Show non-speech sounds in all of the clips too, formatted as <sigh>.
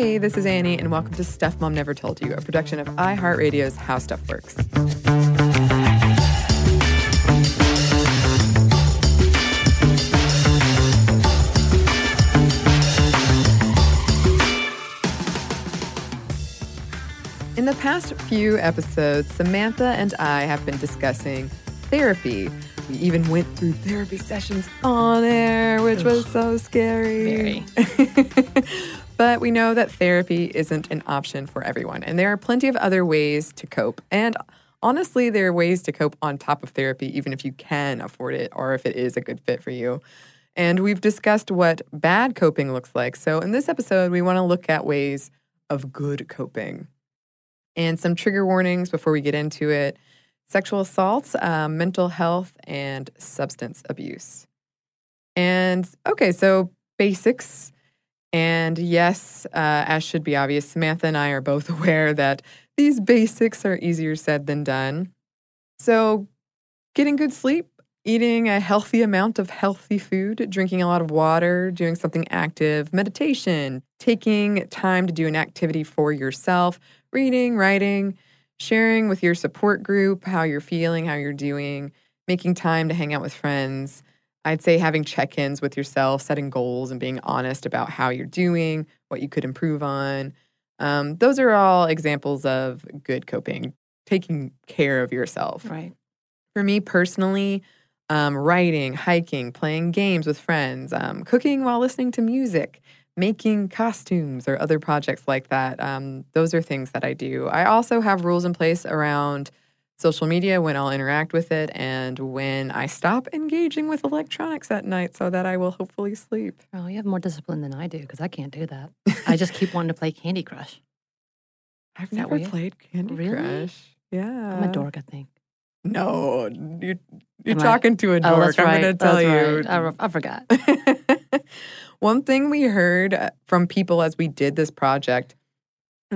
Hey, this is Annie, and welcome to Stuff Mom Never Told You, a production of iHeartRadio's How Stuff Works. In the past few episodes, Samantha and I have been discussing therapy. We even went through therapy sessions on air, which was so scary. <laughs> but we know that therapy isn't an option for everyone, and there are plenty of other ways to cope. And honestly, there are ways to cope on top of therapy, even if you can afford it or if it is a good fit for you. And we've discussed what bad coping looks like. So in this episode, we want to look at ways of good coping and some trigger warnings before we get into it sexual assaults, um, mental health, and substance abuse. And okay, so basics. And yes, uh, as should be obvious, Samantha and I are both <laughs> aware that these basics are easier said than done. So, getting good sleep, eating a healthy amount of healthy food, drinking a lot of water, doing something active, meditation, taking time to do an activity for yourself, reading, writing, sharing with your support group how you're feeling, how you're doing, making time to hang out with friends. I'd say having check ins with yourself, setting goals, and being honest about how you're doing, what you could improve on. Um, those are all examples of good coping, taking care of yourself. Right. For me personally, um, writing, hiking, playing games with friends, um, cooking while listening to music, making costumes or other projects like that. Um, those are things that I do. I also have rules in place around social media when I'll interact with it and when I stop engaging with electronics at night so that I will hopefully sleep. Oh, you have more discipline than I do because I can't do that. I just keep wanting to play Candy Crush. I've never weird? played Candy Really? Crush. Yeah. I'm a dork, I think. No, you're, you're Am I- talking to a Oh, dork. that's I'm going to tell you. right. I, re- I forgot. <laughs> One thing we heard uh, from people as we did this project,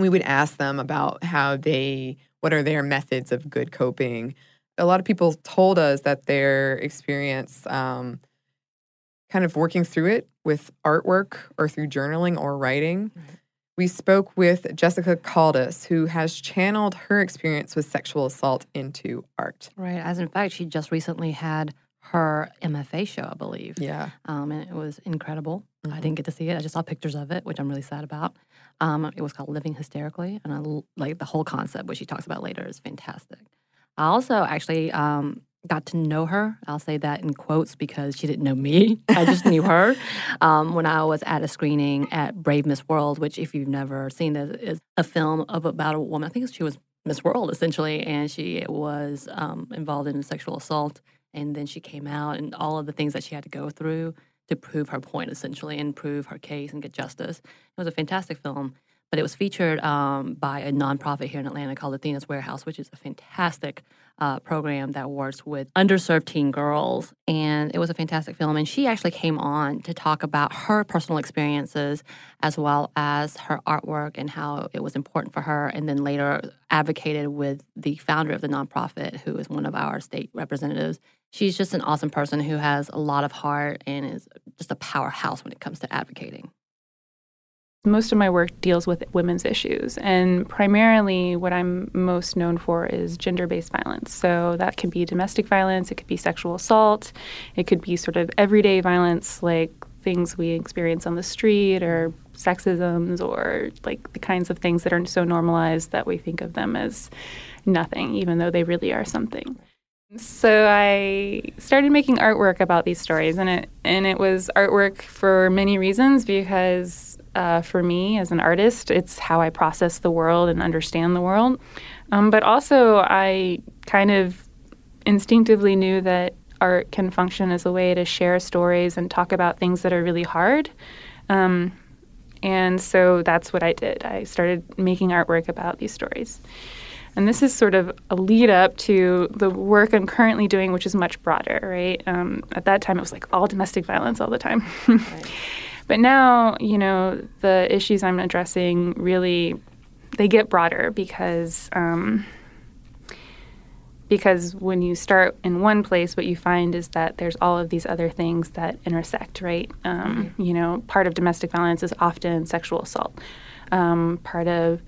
we would ask them about how they, what are their methods of good coping. A lot of people told us that their experience, um, kind of working through it with artwork or through journaling or writing. We spoke with Jessica Caldas, who has channeled her experience with sexual assault into art. Right. As in fact, she just recently had her MFA show, I believe. Yeah. Um, and it was incredible. I Mhm. didn't get to see it. I just saw pictures of it, which I'm really sad about. Um, it was called Living Hysterically, and I like the whole concept, which she talks about later, is fantastic. I also actually um, got to know her. I'll say that in quotes because she didn't know me. I just knew her <laughs> um, when I was at a screening at Brave Miss World, which, if you've never seen it, is a film of about a woman. I think she was Miss World essentially, and she was um, involved in sexual assault. And then she came out, and all of the things that she had to go through to prove her point essentially and prove her case and get justice. It was a fantastic film. but it was featured um, by a nonprofit here in Atlanta called Athena's Warehouse, which is a fantastic uh, program that works with underserved teen girls. And it was a fantastic film. And she actually came on to talk about her personal experiences as well as her artwork and how it was important for her. And then later advocated with the founder of the nonprofit, who is one of our state representatives. She's just an awesome person who has a lot of heart and is just a powerhouse when it comes to advocating. Most of my work deals with women's issues, and primarily what I'm most known for is gender based violence. So that can be domestic violence, it could be sexual assault, it could be sort of everyday violence like things we experience on the street or sexisms or like the kinds of things that aren't so normalized that we think of them as nothing, even though they really are something. So I started making artwork about these stories, and it and it was artwork for many reasons because uh, for me as an artist. It's how I process the world and understand the world. Um, but also, I kind of instinctively knew that art can function as a way to share stories and talk about things that are really hard. Um, and so that's what I did. I started making artwork about these stories. And this is sort of a lead up to the work I'm currently doing, which is much broader, right? Um, at that time, it was like all domestic violence all the time. <laughs> right. But now, you know, the issues I'm addressing really they get broader because um, because when you start in one place, what you find is that there's all of these other things that intersect, right? Um. You know, part of domestic violence is often sexual assault. Um, part of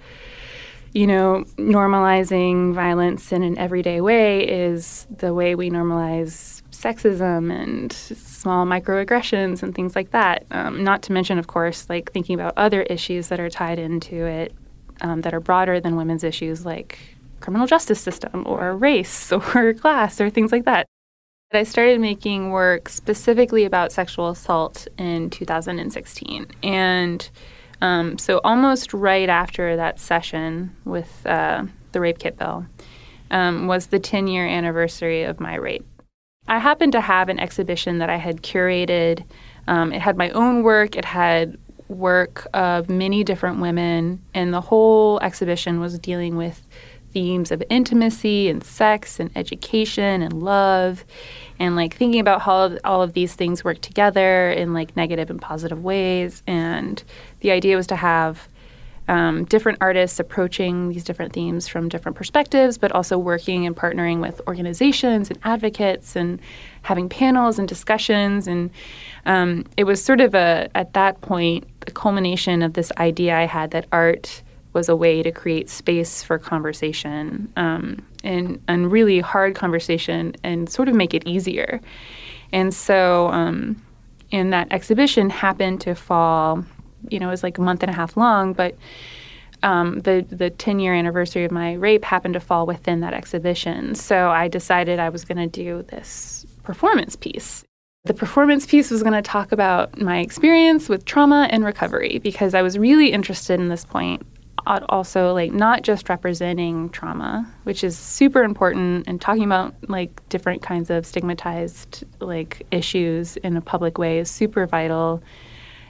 you know, normalizing violence in an everyday way is the way we normalize sexism and small microaggressions and things like that. Um, not to mention, of course, like thinking about other issues that are tied into it um, that are broader than women's issues, like criminal justice system or race <laughs> or class or things like that. I started making work specifically about sexual assault in 2016. And um, so almost right after that session with uh, the rape kit bill um, was the 10 year anniversary of my rape. I happened to have an exhibition that I had curated. Um, it had my own work. It had work of many different women, and the whole exhibition was dealing with themes of intimacy and sex and education and love and like thinking about how all of these things work together in like negative and positive ways and the idea was to have um, different artists approaching these different themes from different perspectives, but also working and partnering with organizations and advocates and having panels and discussions. And um, it was sort of a, at that point, the culmination of this idea I had that art was a way to create space for conversation um, and, and really hard conversation and sort of make it easier. And so, um, and that exhibition happened to fall, you know, it was like a month and a half long, but um, the the 10 year anniversary of my rape happened to fall within that exhibition. So I decided I was going to do this performance piece. The performance piece was going to talk about my experience with trauma and recovery because I was really interested in this point also like not just representing trauma, which is super important, and talking about like different kinds of stigmatized like issues in a public way is super vital,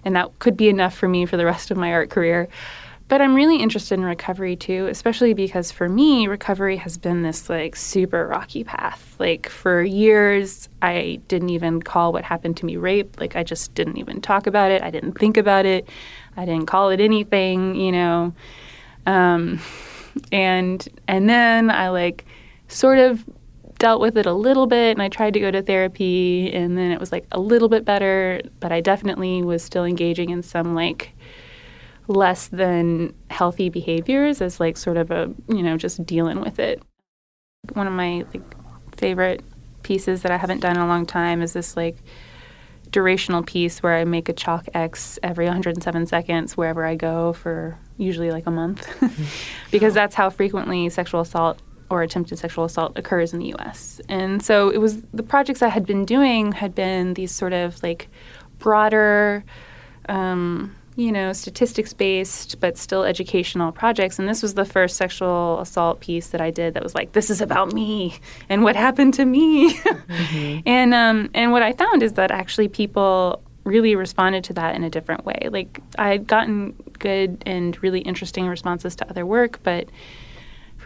and that could be enough for me for the rest of my art career. But I'm really interested in recovery too, especially because for me, recovery has been this like super rocky path. Like for years, I didn't even call what happened to me rape. Like I just didn't even talk about it. I didn't think about it. I didn't call it anything, you know. Um, and and then I like sort of dealt with it a little bit and I tried to go to therapy and then it was like a little bit better, but I definitely was still engaging in some like less than healthy behaviors as like sort of a, you know, just dealing with it. One of my like favorite pieces that I haven't done in a long time is this like durational piece where I make a chalk X every 107 seconds wherever I go for usually like a month, <laughs> because oh. that's how frequently sexual assault or attempted sexual assault occurs in the US. And so it was the projects I had been doing had been these sort of like broader, um, you know, statistics based, but still educational projects. And this was the first sexual assault piece that I did that was like, this is about me and what happened to me. mm-hmm. <laughs> And um, and what I found is that actually people really responded to that in a different way. Like I had gotten good and really interesting responses to other work, but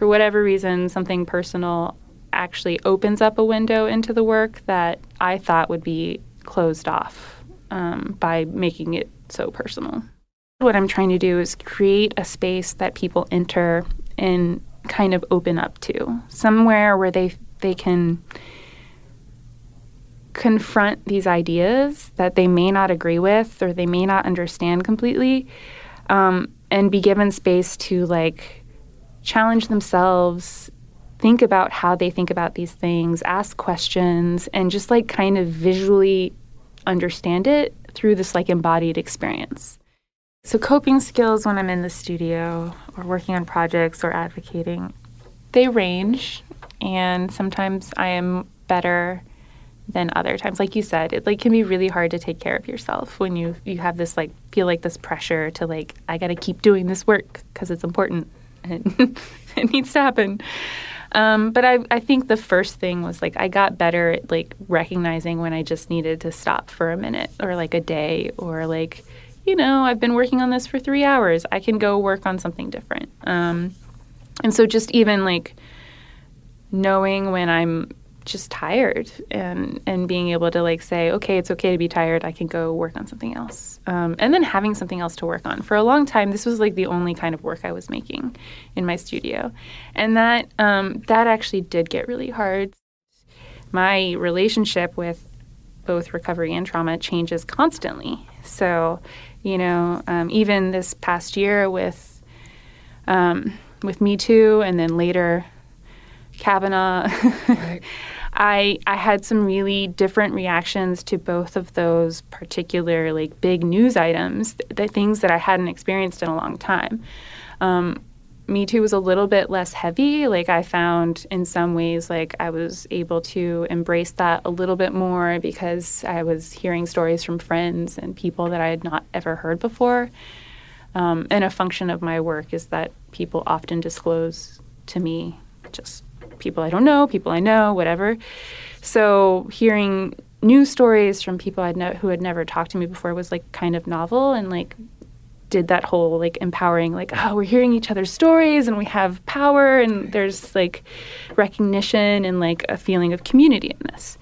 for whatever reason, something personal actually opens up a window into the work that I thought would be closed off um, by making it so personal. What I'm trying to do is create a space that people enter and kind of open up to, somewhere where they they can confront these ideas that they may not agree with or they may not understand completely, um, and be given space to like challenge themselves think about how they think about these things, ask questions, and just like kind of visually understand it through this like embodied experience. So, coping skills when I'm in the studio or working on projects or advocating, they range, and sometimes I am better than other times. Like you said, it like can be really hard to take care of yourself when you you have this like feel like this pressure to like I got to keep doing this work because it's important and <laughs> it needs to happen. Um, but I, I think the first thing was like I got better at like recognizing when I just needed to stop for a minute or like a day or like, you know, I've been working on this for three hours. I can go work on something different. Um, and so just even like knowing when I'm just tired and and being able to like say okay it's okay to be tired. I can go work on something else. Um, and then having something else to work on. For a long time this was like the only kind of work i was making in my studio. And that um, that actually did get really hard. My relationship with both recovery and trauma changes constantly. So you know um, even this past year with um, with me too and then later Kavanaugh. Right. <laughs> I I had some really different reactions to both of those particular like big news items, the things that I hadn't experienced in a long time. Um, me Too was a little bit less heavy. Like I found in some ways, like I was able to embrace that a little bit more because I was hearing stories from friends and people that I had not ever heard before. Um, and a function of my work is that people often disclose to me just people I don't know, people I know, whatever. So hearing news stories from people I'd know who had never talked to me before was like kind of novel and like did that whole like empowering like oh we're hearing each other's stories and we have power and there's like recognition and like a feeling of community in this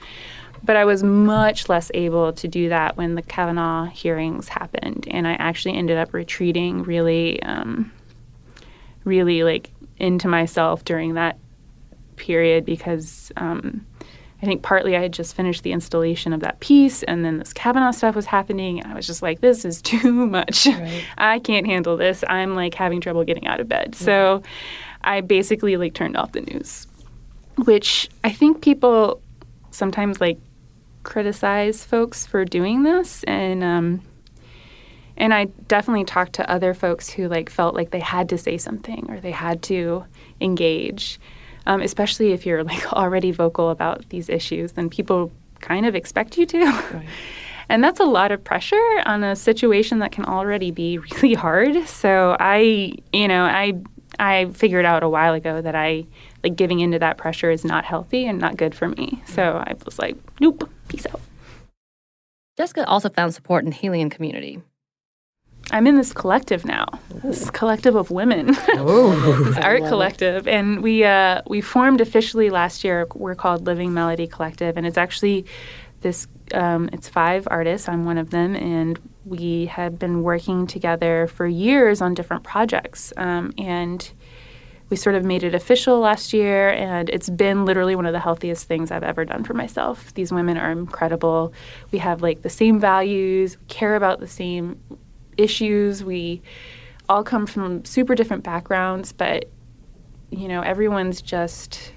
but I was much less able to do that when the Kavanaugh hearings happened, and I actually ended up retreating really, um, really like into myself during that period because um, I think partly I had just finished the installation of that piece, and then this Kavanaugh stuff was happening, and I was just like, "This is <laughs> too much. Right. I can't handle this. I'm like having trouble getting out of bed." So, I basically like turned off the news, which I think people sometimes like criticize folks for doing this, and um, and I definitely talked to other folks who like felt like they had to say something or they had to engage um, especially if you're like <laughs> already vocal about these issues, then people kind of expect you to. Right. <laughs> and that's a lot of pressure on a situation that can already be <laughs> really hard. So I, you know, I I figured out a while ago that I like giving into that pressure is not healthy and not good for me. So I was like, nope, peace out. Jessica also found support in the healing community. I'm in this collective now. This collective of women, <laughs> this art collective, and we uh, we formed officially last year. We're called Living Melody Collective, and it's actually this. Um, it's five artists. I'm one of them, and we have been working together for years on different projects. Um, and we sort of made it official last year, and it's been literally one of the healthiest things I've ever done for myself. These women are incredible. We have like the same values, care about the same issues. We all come from super different backgrounds, but you know, everyone's just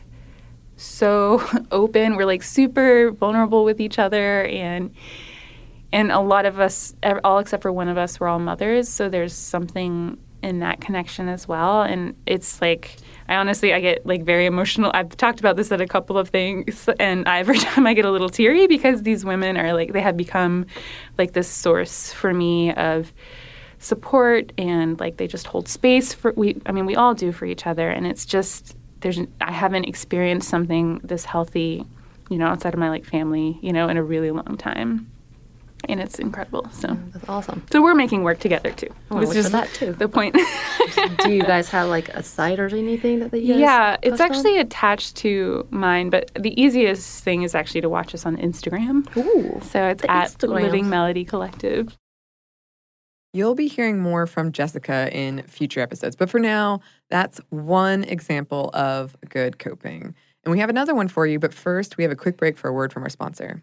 so <laughs> open. We're like super vulnerable with each other and and a lot of us all except for one of us we're all mothers, so there's something in that connection as well and it's like I honestly I get like very emotional. I've talked about this at a couple of things and every <laughs> time I get a little teary because these women are like they have become like this source for me of support and like they just hold space for we I mean we all do for each other and it's just there's I haven't experienced something this healthy, you know, outside of my like family, you know, in a really long time. And it's incredible. So mm, that's awesome. So we're making work together too. I want to that too. <laughs> The point. Do you guys have like a site or anything that you? yeah, it's actually on? attached to mine, but the easiest thing is actually to watch us on Instagram. Ooh, so it's at Instagrams. Living Melody Collective. You'll be hearing more from Jessica in future episodes, but for now, that's one example of good coping. And we have another one for you, but first, we have a quick break for a word from our sponsor.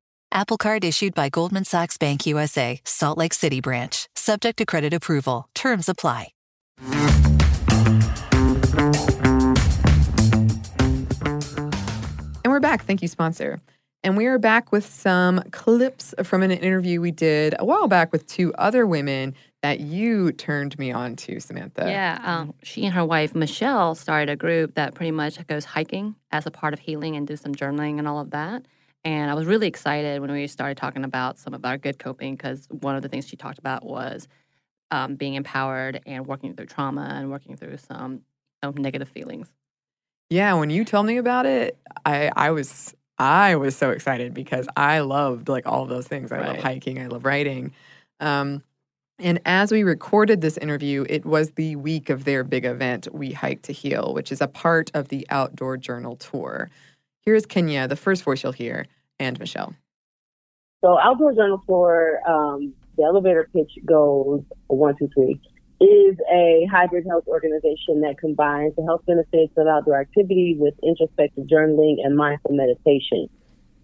Apple Card issued by Goldman Sachs Bank USA, Salt Lake City branch. Subject to credit approval. Terms apply. And we're back. Thank you, sponsor. And we are back with some clips from an interview we did a while back with two other women that you turned me on to, Samantha. Yeah. Um, she and her wife, Michelle, started a group that pretty much goes hiking as a part of healing and do some journaling and all of that. And I was really excited when we started talking about some of our good coping because one of the things she talked about was um, being empowered and working through trauma and working through some negative feelings. Yeah, when you told me about it, I I was I was so excited because I loved like all those things. I right. love hiking, I love writing. Um, and as we recorded this interview, it was the week of their big event, We Hike to Heal, which is a part of the Outdoor Journal Tour. Here's Kenya, the first voice you'll hear, and Michelle. So, Outdoor Journal for um, the elevator pitch goes one, two, three, is a hybrid health organization that combines the health benefits of outdoor activity with introspective journaling and mindful meditation.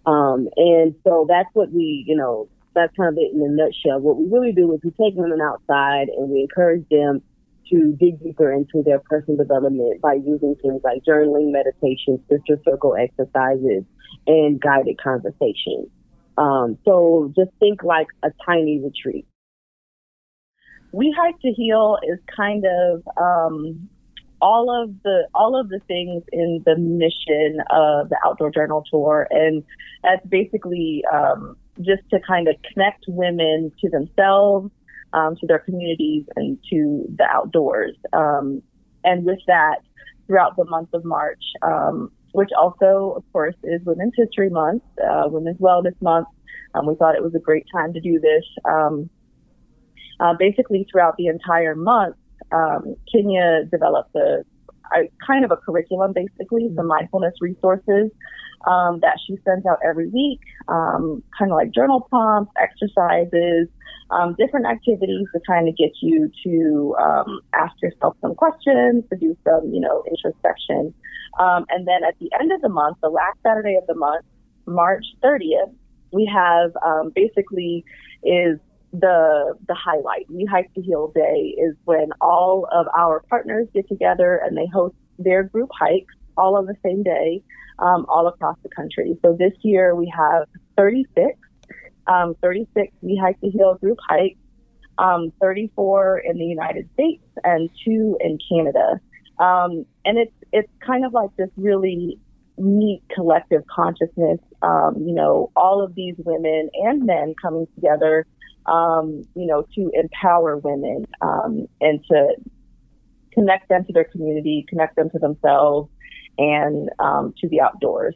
Um, and so that's what we, you know, that's kind of it in a nutshell. What we really do is we take women outside and we encourage them to dig deeper into their personal development by using things like journaling, meditation, sister circle exercises, and guided conversation. Um, so just think like a tiny retreat. We Hike to Heal is kind of um, all of the all of the things in the mission of the Outdoor Journal Tour, and that's basically um, just to kind of connect women to themselves um, to their communities and to the outdoors. Um, and with that, throughout the month of March, um, which also, of course, is Women's History Month, uh, Women's Wellness Month, um, we thought it was a great time to do this. Um, uh, basically, throughout the entire month, um, Kenya developed a, a, kind of a curriculum, basically, some mindfulness resources um, that she sends out every week, um, kind of like journal prompts, exercises, um, different activities to kind of get you to um, ask yourself some questions, to do some, you know, introspection. Um, and then at the end of the month, the last Saturday of the month, March 30th, we have um, basically is the the highlight. We Hike to Heal Day is when all of our partners get together and they host their group hikes all on the same day, um, all across the country. So this year we have 36, um, 36 We Hike to Heal group hikes, um, 34 in the United States, and two in Canada. Um, and it's it's kind of like this really neat collective consciousness. Um, you know, all of these women and men coming together. Um, you know, to empower women um, and to connect them to their community, connect them to themselves, and to the outdoors.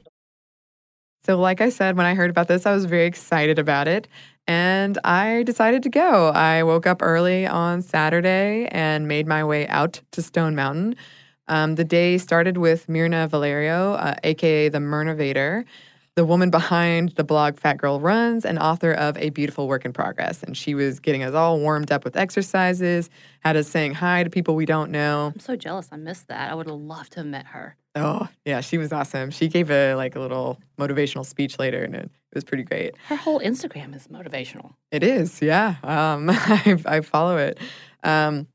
So, like I said, when I heard about this, I was very excited about it. And I decided to go. I woke up early on Saturday and made my way out to Stone Mountain. Um, the day started with Mirna Valerio, uh, aka the Mirnavator, the woman behind the blog Fat Girl Runs and author of A Beautiful Work in Progress. And she was getting us all warmed up with exercises, had us saying hi to people we don't know. I'm so jealous. I missed that. I would have loved to have met her. Oh, yeah, she was awesome. She gave a like a little motivational speech later and it, it was pretty great. Her whole Instagram is motivational. It is, yeah. Um, <laughs> I, I follow it. Um,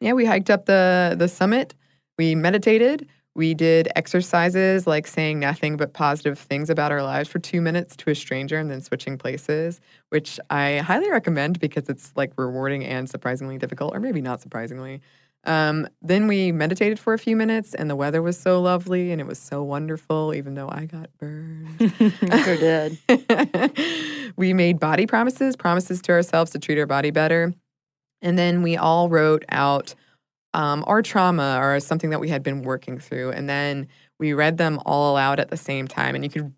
yeah, we hiked up the the summit we meditated. We did exercises like saying nothing but positive things about our lives for two minutes to a stranger and then switching places, which I highly recommend because it's like rewarding and surprisingly difficult, or maybe not surprisingly. Um, then we meditated for a few minutes, and the weather was so lovely and it was so wonderful, even though I got burned. <laughs> sure did. <laughs> we made body promises, promises to ourselves to treat our body better. And then we all wrote out um, our trauma or something that we had been working through. And then we read them all aloud at the same time. And you could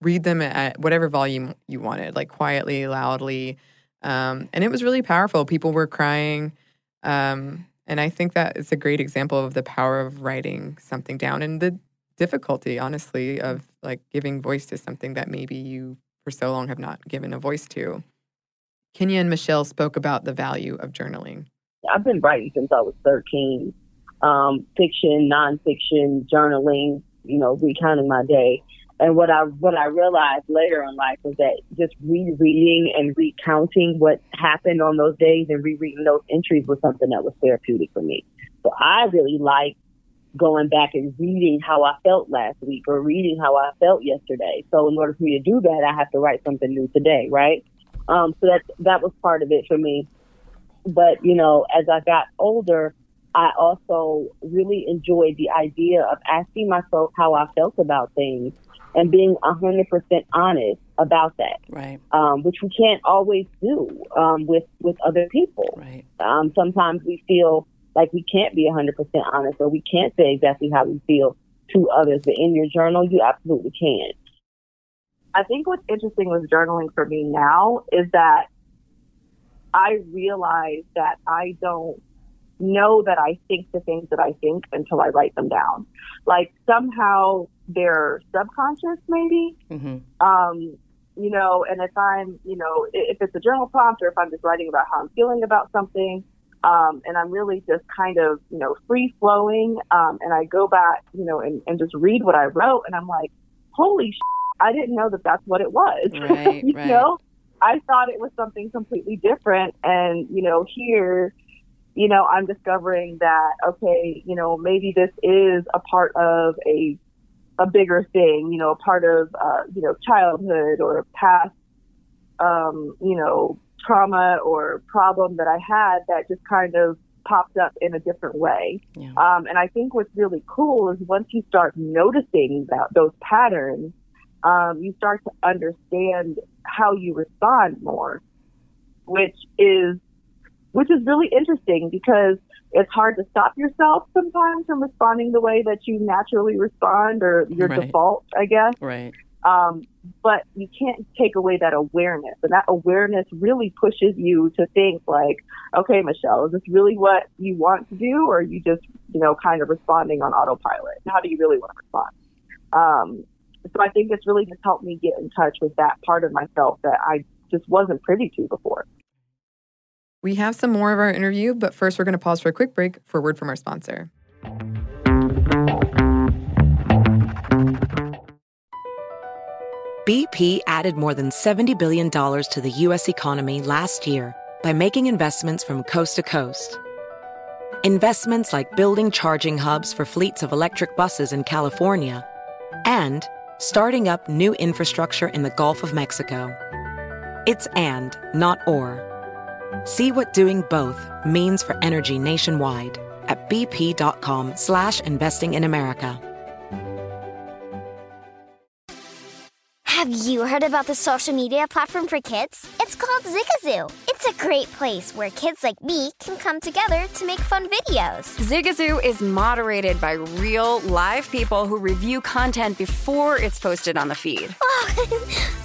read them at whatever volume you wanted, like quietly, loudly. Um, and it was really powerful. People were crying. Um, and I think that is a great example of the power of writing something down and the difficulty, honestly, of like giving voice to something that maybe you for so long have not given a voice to. Kenya and Michelle spoke about the value of journaling. I've been writing since I was 13. Um, fiction, nonfiction, journaling, you know, recounting my day. And what I what I realized later in life was that just rereading and recounting what happened on those days and rereading those entries was something that was therapeutic for me. So I really like going back and reading how I felt last week or reading how I felt yesterday. So in order for me to do that, I have to write something new today, right? Um, so that that was part of it for me. But, you know, as I got older, I also really enjoyed the idea of asking myself how I felt about things and being 100% honest about that. Right. Um, which we can't always do um, with, with other people. Right. Um, sometimes we feel like we can't be 100% honest or we can't say exactly how we feel to others. But in your journal, you absolutely can. I think what's interesting with journaling for me now is that I realize that I don't know that I think the things that I think until I write them down. Like somehow they're subconscious, maybe. Mm-hmm. Um, you know, and if I'm, you know, if it's a journal prompt or if I'm just writing about how I'm feeling about something, um, and I'm really just kind of, you know, free flowing, um, and I go back, you know, and, and just read what I wrote, and I'm like, holy, sh- I didn't know that that's what it was. <laughs> Right, you right. know, I thought it was something completely different. And, you know, here, you know, I'm discovering that, okay, you know, maybe this is a part of a, a bigger thing, you know, a part of, uh, you know, childhood or past, um, you know, trauma or problem that I had that just kind of popped up in a different way. Yeah. Um, and I think what's really cool is once you start noticing that those patterns, um, you start to understand how you respond more, which is which is really interesting because it's hard to stop yourself sometimes from responding the way that you naturally respond or your Right. default, I guess. Right. Um, but you can't take away that awareness, and that awareness really pushes you to think like, okay, Michelle, is this really what you want to do, or are you just, you know, kind of responding on autopilot? How do you really want to respond? Um, so I think it's really just helped me get in touch with that part of myself that I just wasn't privy to before. We have some more of our interview, but first we're going to pause for a quick break for a word from our sponsor. BP added more than $70 billion to the U.S. economy last year by making investments from coast to coast. investments like building charging hubs for fleets of electric buses in California, and starting up new infrastructure in the Gulf of Mexico. It's and, not or. See what doing both means for energy nationwide at bp.com slash investing in America. Have you heard about the social media platform for kids? It's called Zigazoo. It's a great place where kids like me can come together to make fun videos. Zigazoo is moderated by real, live people who review content before it's posted on the feed. <laughs> Oh,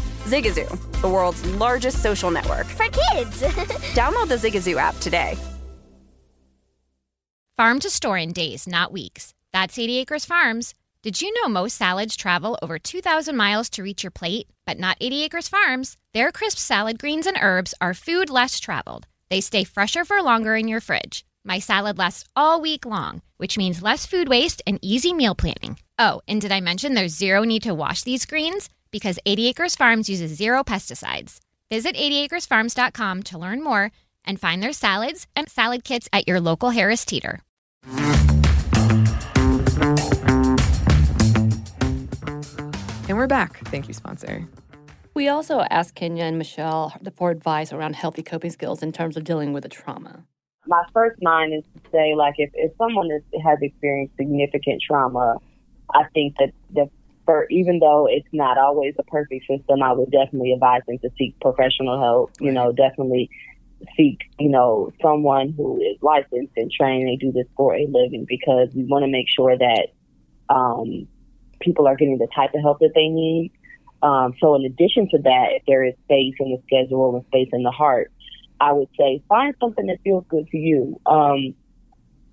Zigazoo, the world's largest social network. For kids! <laughs> Download the Zigazoo app today. Farm to store in days, not weeks. That's 80 Acres Farms. Did you know most salads travel over 2,000 miles to reach your plate? But not 80 Acres Farms. Their crisp salad greens and herbs are food less traveled. They stay fresher for longer in your fridge. My salad lasts all week long, which means less food waste and easy meal planning. Oh, and did I mention there's zero need to wash these greens? Because 80 Acres Farms uses zero pesticides. Visit 80acresfarms.com to learn more and find their salads and salad kits at your local Harris Teeter. And we're back. Thank you, sponsor. We also asked Kenya and Michelle for advice around healthy coping skills in terms of dealing with a trauma. My first mind is to say, like, if, if someone is, has experienced significant trauma, I think that the for even though it's not always a perfect system, I would definitely advise them to seek professional help. You know, definitely seek, you know, someone who is licensed and trained. They do this for a living because we want to make sure that um, people are getting the type of help that they need. Um, so in addition to that, if there is space in the schedule and space in the heart, I would say find something that feels good to you. Um,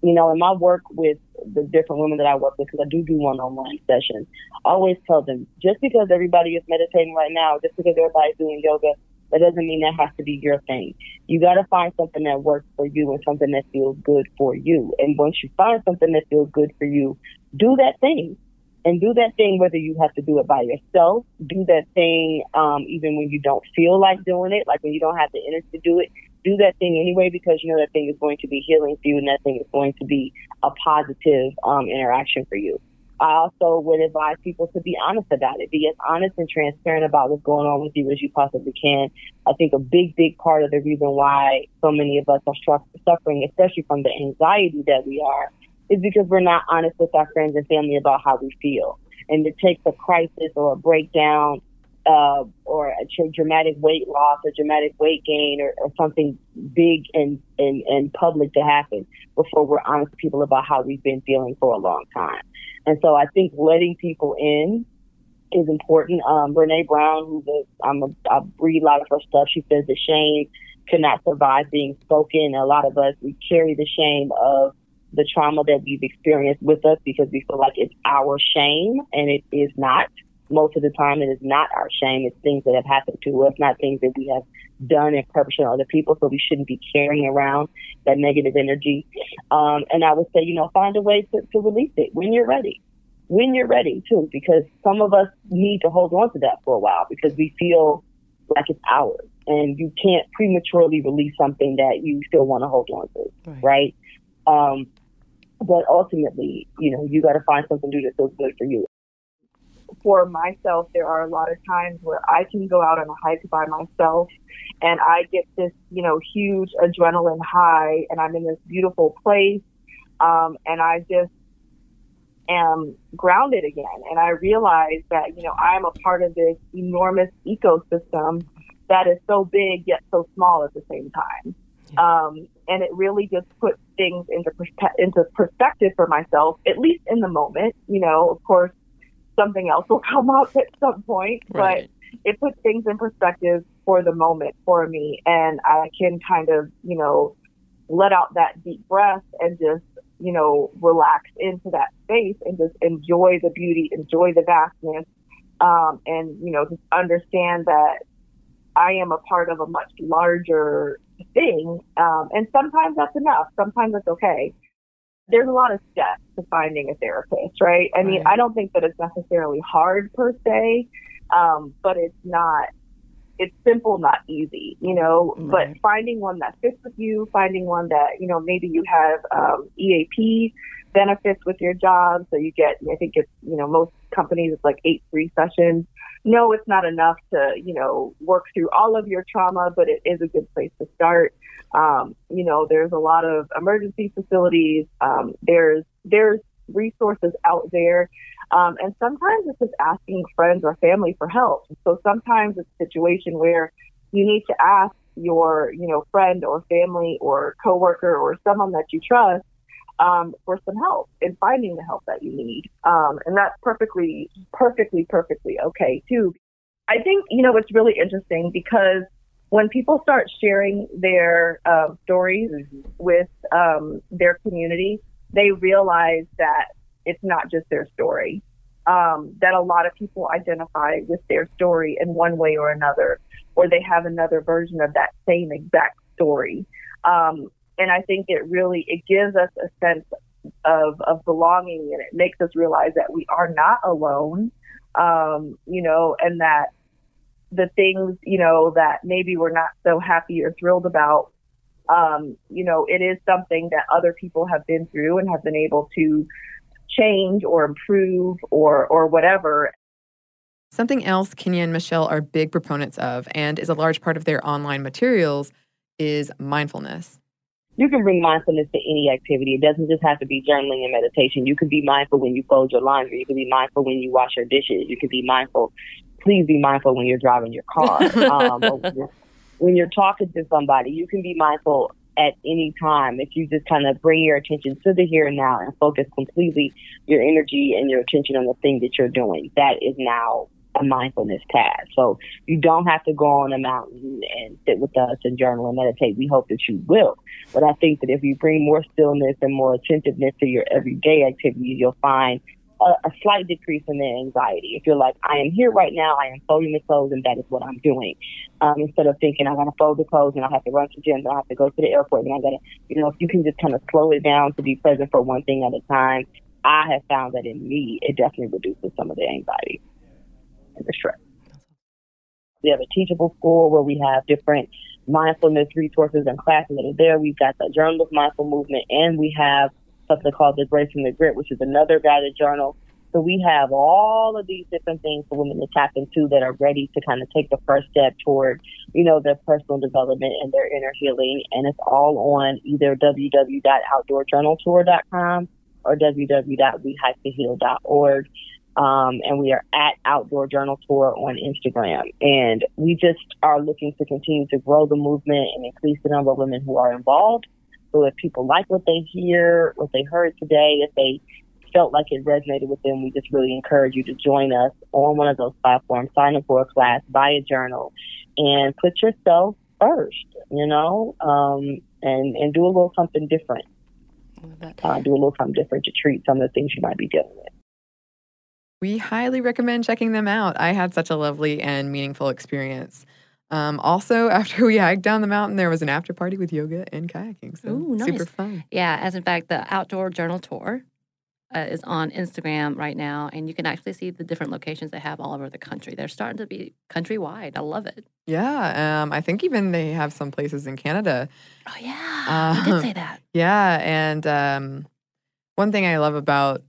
you know, in my work with the different women that I work with, because I do do one-on-one sessions, I always tell them, just because everybody is meditating right now, just because everybody's doing yoga, that doesn't mean that has to be your thing. You got to find something that works for you and something that feels good for you. And once you find something that feels good for you, do that thing. And do that thing whether you have to do it by yourself. Do that thing um, even when you don't feel like doing it, like when you don't have the energy to do it do that thing anyway because you know that thing is going to be healing for you and that thing is going to be a positive um, interaction for you. I also would advise people to be honest about it. Be as honest and transparent about what's going on with you as you possibly can. I think a big, big part of the reason why so many of us are suffering, especially from the anxiety that we are, is because we're not honest with our friends and family about how we feel. And it takes a crisis or a breakdown uh, or a dramatic weight loss or dramatic weight gain or, or something big and, and, and public to happen before we're honest with people about how we've been feeling for a long time. And so I think letting people in is important. Um, Brene Brown, who's a, I'm a, I read a lot of her stuff. She says that shame cannot survive being spoken. A lot of us, we carry the shame of the trauma that we've experienced with us because we feel like it's our shame and it is not most of the time it is not our shame. It's things that have happened to us, not things that we have done in perpetrated on other people. So we shouldn't be carrying around that negative energy. Um, and I would say, you know, find a way to, to release it when you're ready. When you're ready too, because some of us need to hold on to that for a while because we feel like it's ours. And you can't prematurely release something that you still want to hold on to, right? right? Um, but ultimately, you know, you got to find something to do that feels good for you for myself, there are a lot of times where I can go out on a hike by myself and I get this, you know, huge adrenaline high and I'm in this beautiful place. Um, and I just am grounded again. And I realize that, you know, I'm a part of this enormous ecosystem that is so big yet so small at the same time. Um, and it really just puts things into, into perspective for myself, at least in the moment. You know, of course, something else will come up at some point, right. but it puts things in perspective for the moment for me. And I can kind of, you know, let out that deep breath and just you know, relax into that space and just enjoy the beauty, enjoy the vastness, um, and, you know, just understand that I am a part of a much larger thing. Um, and sometimes that's enough. Sometimes it's okay. There's a lot of steps to finding a therapist, right? I mean, Right. I don't think that it's necessarily hard per se, um, but it's not, it's simple, not easy, you know, but finding one that fits with you, finding one that, you know, maybe you have, um, EAP benefits with your job. So you get, I think it's, you know, most companies, it's like eight free sessions. No, it's not enough to, you know, work through all of your trauma, but it is a good place to start. Um, you know, there's a lot of emergency facilities. Um, there's, there's resources out there. Um, and sometimes it's just asking friends or family for help. So sometimes it's a situation where you need to ask your, you know, friend or family or coworker or someone that you trust um, for some help in finding the help that you need. Um, and that's perfectly, perfectly, perfectly okay too. I think, you know, it's really interesting because when people start sharing their um, stories with um, their community, they realize that it's not just their story. Um, that a lot of people identify with their story in one way or another, or they have another version of that same exact story. Um, and I think it really it gives us a sense of of belonging, and it makes us realize that we are not alone. Um, you know, and that the things you know that maybe we're not so happy or thrilled about um, you know, it is something that other people have been through and have been able to change or improve or or whatever. Something else Kenya and Michelle are big proponents of and is a large part of their online materials is mindfulness. You can bring mindfulness to any activity. It doesn't just have to be journaling and meditation. You can be mindful when you fold your laundry. You can be mindful when you wash your dishes. You can be mindful. Please be mindful when you're driving your car. <laughs> um, when, you're, when you're talking to somebody, you can be mindful at any time if you just kind of bring your attention to the here and now and focus completely your energy and your attention on the thing that you're doing. That is now a mindfulness task. So you don't have to go on a mountain and sit with us and journal and meditate. We hope that you will. But I think that if you bring more stillness and more attentiveness to your everyday activities, you'll find a, a slight decrease in the anxiety. If you're like, I am here right now, I am folding the clothes, and that is what I'm doing. Um, instead of thinking, I got to fold the clothes and I have to run to gym, and I have to go to the airport, and I got to, you know, if you can just kind of slow it down to be present for one thing at a time, I have found that in me, it definitely reduces some of the anxiety and the. We have a teachable school where we have different mindfulness resources and classes that are there. We've got the Journal of Mindful Movement, and we have something called the Embracing the Grit, which is another guided journal. So we have all of these different things for women to tap into that are ready to kind of take the first step toward, you know, their personal development and their inner healing. And it's all on either www.outdoorjournaltour.com or www.wehiketoheal.org. Um, and we are at Outdoor Journal Tour on Instagram. And we just are looking to continue to grow the movement and increase the number of women who are involved. So if people like what they hear, what they heard today, if they felt like it resonated with them, we just really encourage you to join us on one of those platforms, sign up for a class, buy a journal, and put yourself first, you know, um, and, and do a little something different. Uh, do a little something different to treat some of the things you might be dealing with. We highly recommend checking them out. I had such a lovely and meaningful experience. Um, also, <laughs> after we hiked down the mountain, there was an after party with yoga and kayaking. So Ooh, nice. super fun. Yeah, as in fact, the outdoor journal tour uh, is on Instagram right now, and you can actually see the different locations they have all over the country. They're starting to be countrywide. I love it. Yeah, um, I think even they have some places in Canada. Oh yeah, you did say that. <laughs> Yeah, and um, one thing I love about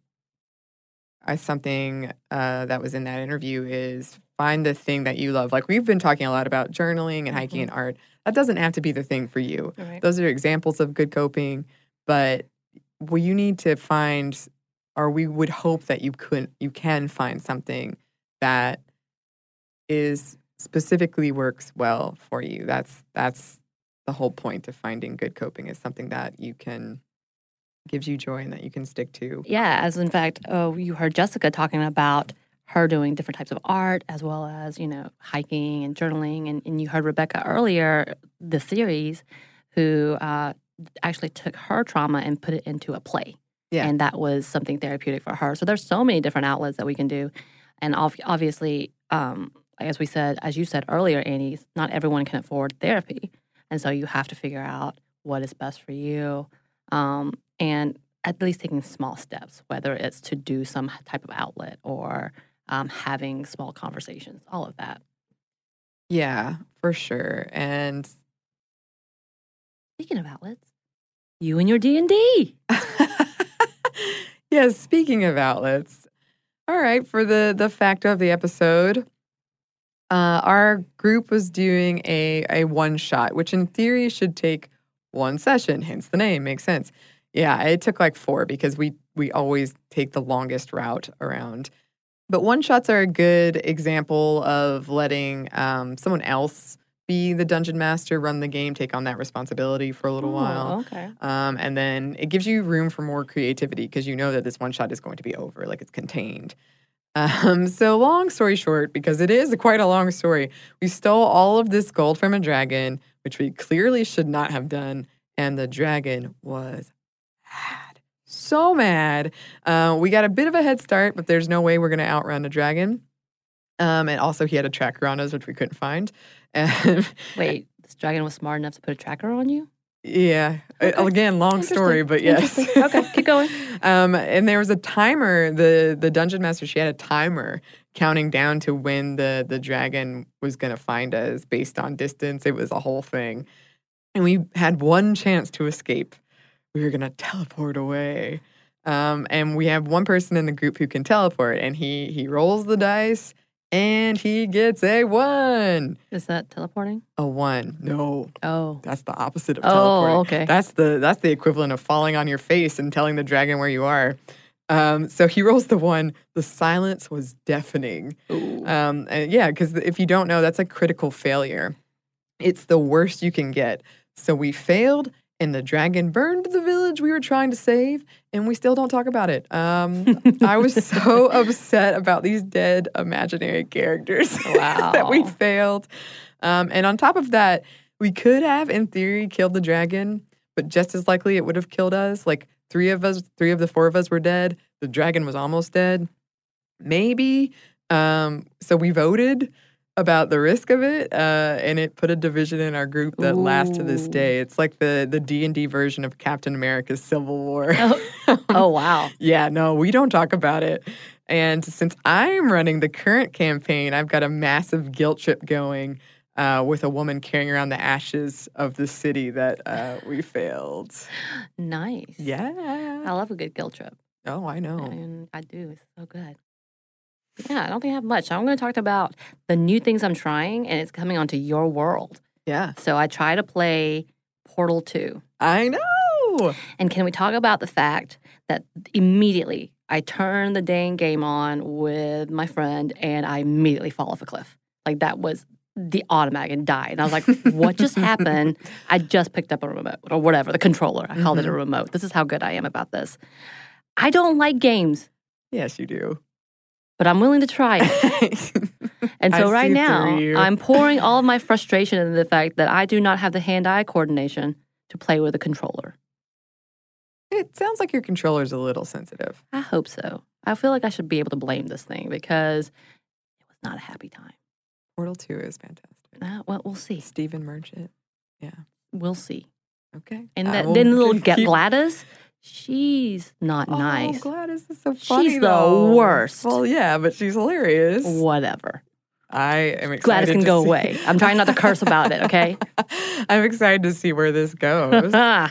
uh, something uh, that was in that interview is find the thing that you love. Like we've been talking a lot about journaling and hiking and art. That doesn't have to be the thing for you. Right. Those are examples of good coping, but well, you need to find, or we would hope that you could, you can find something that is specifically works well for you. That's that's the whole point of finding good coping is something that you can gives you joy and that you can stick to. Yeah, as in fact, oh, you heard Jessica talking about her doing different types of art as well as, you know, hiking and journaling. And, and you heard Rebecca earlier, the series, who uh, actually took her trauma and put it into a play. Yeah. And that was something therapeutic for her. So there's so many different outlets that we can do. And ob- obviously, um, as we said, as you said earlier, Annie, not everyone can afford therapy. And so you have to figure out what is best for you. Um, and at least taking small steps, whether it's to do some type of outlet or um, having small conversations, all of that. Yeah, for sure. And Speaking of outlets, you and your D and D. <laughs> Yes, speaking of outlets, all right, for the the fact of the episode, uh, our group was doing a a one shot, which in theory should take one session. Hence the name makes sense. Yeah, it took like four because we we always take the longest route around. But one shots are a good example of letting um, someone else be the dungeon master, run the game, take on that responsibility for a little Oh, while. okay. Um, and then it gives you room for more creativity because you know that this one shot is going to be over, like it's contained. <laughs> Um, so, long story short, because it is quite a long story, we stole all of this gold from a dragon, which we clearly should not have done. And the dragon was mad, so mad. Uh, we got a bit of a head start, but there's no way we're going to outrun a dragon. Um, and also, he had a tracker on us, which we couldn't find. <laughs> Wait, this dragon was smart enough to put a tracker on you? Yeah. Uh, Again, long story, but yes. okay, keep going. <laughs> Um, and there was a timer. The the dungeon master she had a timer counting down to when the the dragon was going to find us based on distance. It was a whole thing, and we had one chance to escape. We were going to teleport away, um, and we have one person in the group who can teleport, and he he rolls the dice. And he gets a one. Is that teleporting? A one. No. Oh. That's the opposite of teleporting. Oh, teleporting. okay. That's the that's the equivalent of falling on your face and telling the dragon where you are. Um, so he rolls the one. The silence was deafening. Um, and yeah, because if you don't know, that's a critical failure. It's the worst you can get. So we failed, and the dragon burned the village we were trying to save, and we still don't talk about it. Um, I was <laughs> so upset about these dead imaginary characters <laughs> that we failed. Um, and on top of that, we could have, in theory, killed the dragon, but just as likely it would have killed us. Like three of us, three of the four of us were dead. The dragon was almost dead. Maybe. Um, so we voted about the risk of it, uh, and it put a division in our group that lasts to this day. It's like the the D and D version of Captain America's Civil War. <laughs> Oh, wow. Yeah, no, we don't talk about it. And since I'm running the current campaign, I've got a massive guilt trip going uh, with a woman carrying around the ashes of the city that uh, we failed. Nice. Yeah. I love a good guilt trip. Oh, I know. And I do. It's so good. Yeah, I don't think I have much. I'm going to talk about the new things I'm trying, and it's coming onto your world. Yeah. So I try to play Portal 2. I know. And can we talk about the fact that immediately I turn the dang game on with my friend and I immediately fall off a cliff? Like that was the automatic and died. And I was like, what just <laughs> happened? I just picked up a remote or whatever, the controller. I called it a Mhm. remote. This is how good I am about this. I don't like games, Yes, you do. but I'm willing to try it. <laughs> And I so right now. I'm pouring all of my frustration into the fact that I do not have the hand-eye coordination to play with a controller. It sounds like your controller's a little sensitive. I hope so. I feel like I should be able to blame this thing because it was not a happy time. Portal 2 is fantastic. Uh, well, we'll see. Stephen Merchant. Yeah. We'll see. Okay. And that, then little <laughs> keep- GLaDOS, she's not nice. Oh, GLaDOS is so funny. She's the though. worst. Well, yeah, but she's hilarious. Whatever. I am excited. GLaDOS can go see- away. I'm trying not to curse about it, okay? <laughs> I'm excited to see where this goes. <laughs> all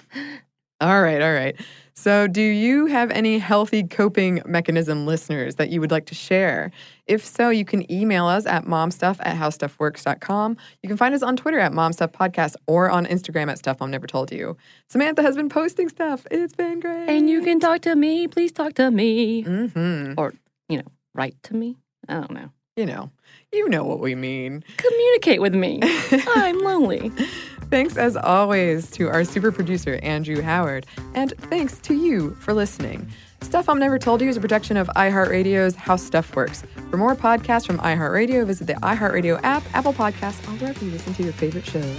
right, all right. So, do you have any healthy coping mechanism listeners that you would like to share? If so, you can email us at momstuff at howstuffworks.com. You can find us on Twitter at momstuffpodcast or on Instagram at stuff mom never told you. Samantha has been posting stuff. It's been great. and you can talk to me. Please talk to me. Mm-hmm. Or, you know, write to me. I don't know. You know, you know what we mean. Communicate with me. <laughs> I'm lonely. Thanks as always to our super producer, Andrew Howard, and thanks to you for listening. Stuff Mom Never Told You is a production of iHeartRadio's How Stuff Works. For more podcasts from iHeartRadio, visit the iHeartRadio app, Apple Podcasts, or wherever you listen to your favorite shows.